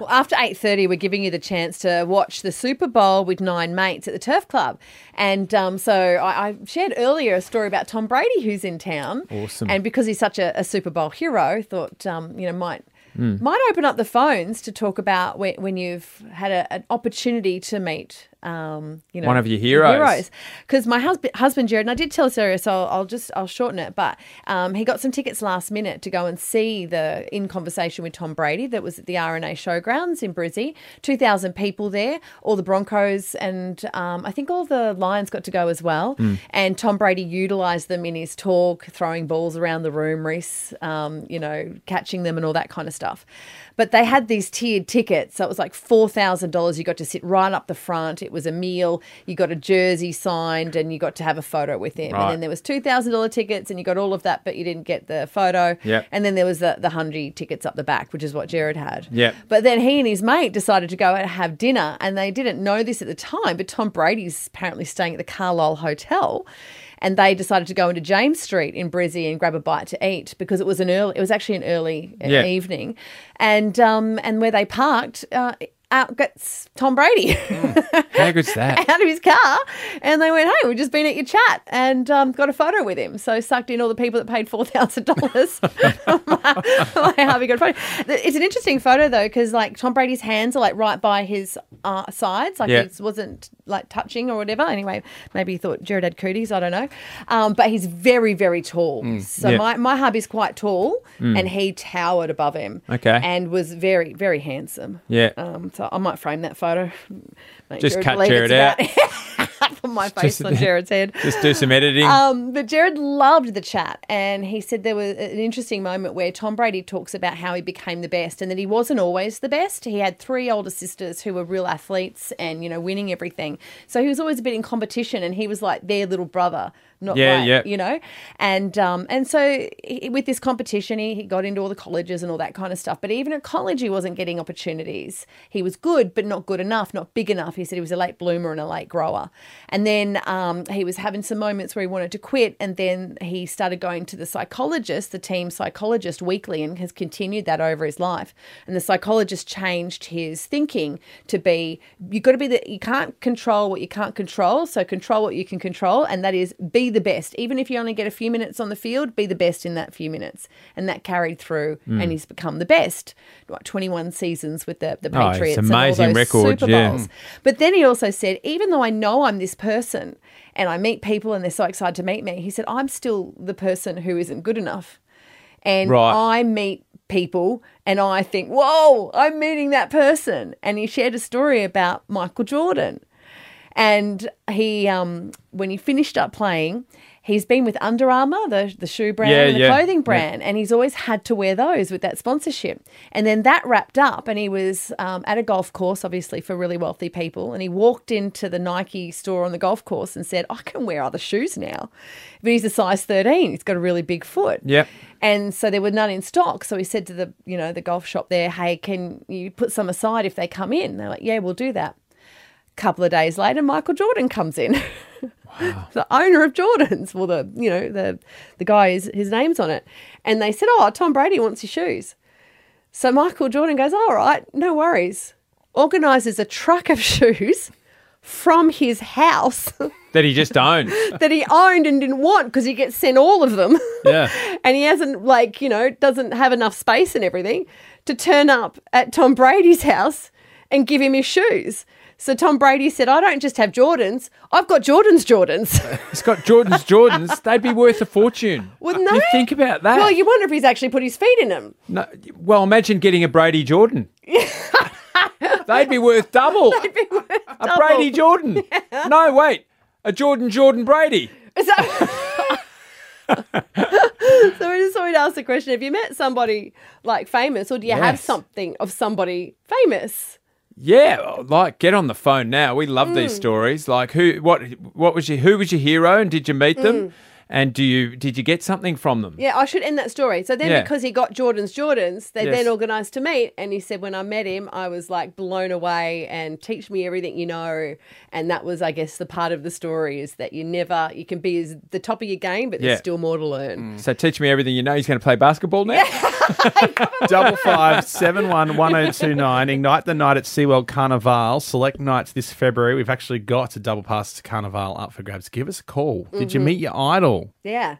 Well, after eight thirty, we're giving you the chance to watch the Super Bowl with nine mates at the Turf Club, and um, so I, I shared earlier a story about Tom Brady who's in town. Awesome. And because he's such a, a Super Bowl hero, thought um, you know might. Might open up the phones to talk about when, when you've had a, an opportunity to meet, um, you know, One of your heroes. Because my husband, husband Jared, and I did tell us earlier, so I'll, I'll just I'll shorten it. But um, he got some tickets last minute to go and see the In Conversation with Tom Brady that was at the RNA Showgrounds in Brizzy. Two thousand people there, all the Broncos, and um, I think all the Lions got to go as well. And Tom Brady utilised them in his talk, throwing balls around the room, Reese, um, you know, catching them and all that kind of stuff. But they had these tiered tickets. So it was like $4,000. You got to sit right up the front. It was a meal. You got a jersey signed and you got to have a photo with him. Right. And then there was $2,000 tickets and you got all of that, but you didn't get the photo. Yep. And then there was the, the 100 tickets up the back, which is what Jared had. Yep. But then he and his mate decided to go and have dinner. And they didn't know this at the time, but Tom Brady's apparently staying at the Calile Hotel and they decided to go into James Street in Brizzy and grab a bite to eat because it was an early. It was actually an early uh, Yeah. evening, and um, and where they parked. Uh, out gets Tom Brady How good's that? out of his car, and they went, "Hey, we've just been at your chat and um, got a photo with him." So sucked in all the people that paid four thousand dollars. my hubby got a photo. It's an interesting photo though, because like Tom Brady's hands are like right by his uh, sides, like Yeah. it wasn't like touching or whatever. Anyway, maybe he thought Jared had cooties. I don't know, um, but he's very, very tall. so yeah. my my hubby's quite tall, and he towered above him. Okay. and was very, very handsome. Yeah. Um, so I might frame that photo. Just cut believe Jared it's Put my face Just- on Jared's head. Just do some editing. Um, but Jared loved the chat, and he said there was an interesting moment where Tom Brady talks about how he became the best, and that he wasn't always the best. He had three older sisters who were real athletes, and you know, winning everything. So he was always a bit in competition, and he was like their little brother, not Yeah, like, yeah. you know. And um, and so he, with this competition, he, he got into all the colleges and all that kind of stuff. But even at college, he wasn't getting opportunities. He was good, but not good enough, not big enough. He said he was a late bloomer and a late grower. And then um, he was having some moments where he wanted to quit, and then he started going to the psychologist, the team psychologist, weekly, and has continued that over his life. And the psychologist changed his thinking to be you've got to be the you can't control what you can't control, so control what you can control, and that is be the best. Even if you only get a few minutes on the field, be the best in that few minutes, and that carried through, and he's become the best. What twenty one seasons with the the Oh, it's Patriots and all amazing those record, Super yeah. But then he also said, even though I know I'm this person and I meet people and they're so excited to meet me, he said, I'm still the person who isn't good enough. And Right. I meet people and I think, whoa, I'm meeting that person. And he shared a story about Michael Jordan. And he, um, when he finished up playing, he's been with Under Armour, the, the shoe brand, Yeah, and the yeah, clothing yeah. brand, and he's always had to wear those with that sponsorship. And then that wrapped up, and he was um, at a golf course, obviously for really wealthy people, and he walked into the Nike store on the golf course and said, "I can wear other shoes now." But he's a size thirteen; he's got a really big foot. Yep. And so there were none in stock. So he said to the, you know, the golf shop there, "Hey, can you put some aside if they come in?" They're like, "Yeah, we'll do that." Couple of days later, Michael Jordan comes in. the owner of Jordan's. Well, the you know the the guy is his name's on it, and they said, "Oh, Tom Brady wants your shoes." So Michael Jordan goes, "All right, no worries." Organizes a truck of shoes from his house that he just owned. that he owned and didn't want because he gets sent all of them. Yeah. and he hasn't like you know doesn't have enough space and everything to turn up at Tom Brady's house and give him his shoes. So Tom Brady said, "I don't just have Jordans; I've got Jordan's Jordans." He's got Jordan's Jordans. They'd be worth a fortune. Wouldn't You they? think about that. well, you wonder if he's actually put his feet in them. No, well, imagine getting a Brady Jordan. They'd be worth double. a Brady Jordan. No, wait. A Jordan Jordan Brady. Is that- so we just thought we'd ask the question: Have you met somebody like famous, or do you have something of somebody famous? Yeah, like get on the phone now. We love Mm. these stories. Like who what what was your who was your hero and did you meet them? And do you did you get something from them? Yeah, I should end that story. So then, Yeah. because he got Jordan's Jordans, they Yes. then organised to meet. And he said, when I met him, I was like blown away and teach me everything you know. And that was, I guess, the part of the story is that you never, you can be as the top of your game, but there's still more to learn. So teach me everything you know. He's going to play basketball now. Double five seven one one zero two nine. Ignite the night at SeaWorld Carnival. Select nights this February. We've actually got a double pass to Carnival up for grabs. Give us a call. Did Mm-hmm. you meet your idol? Oh. Yeah.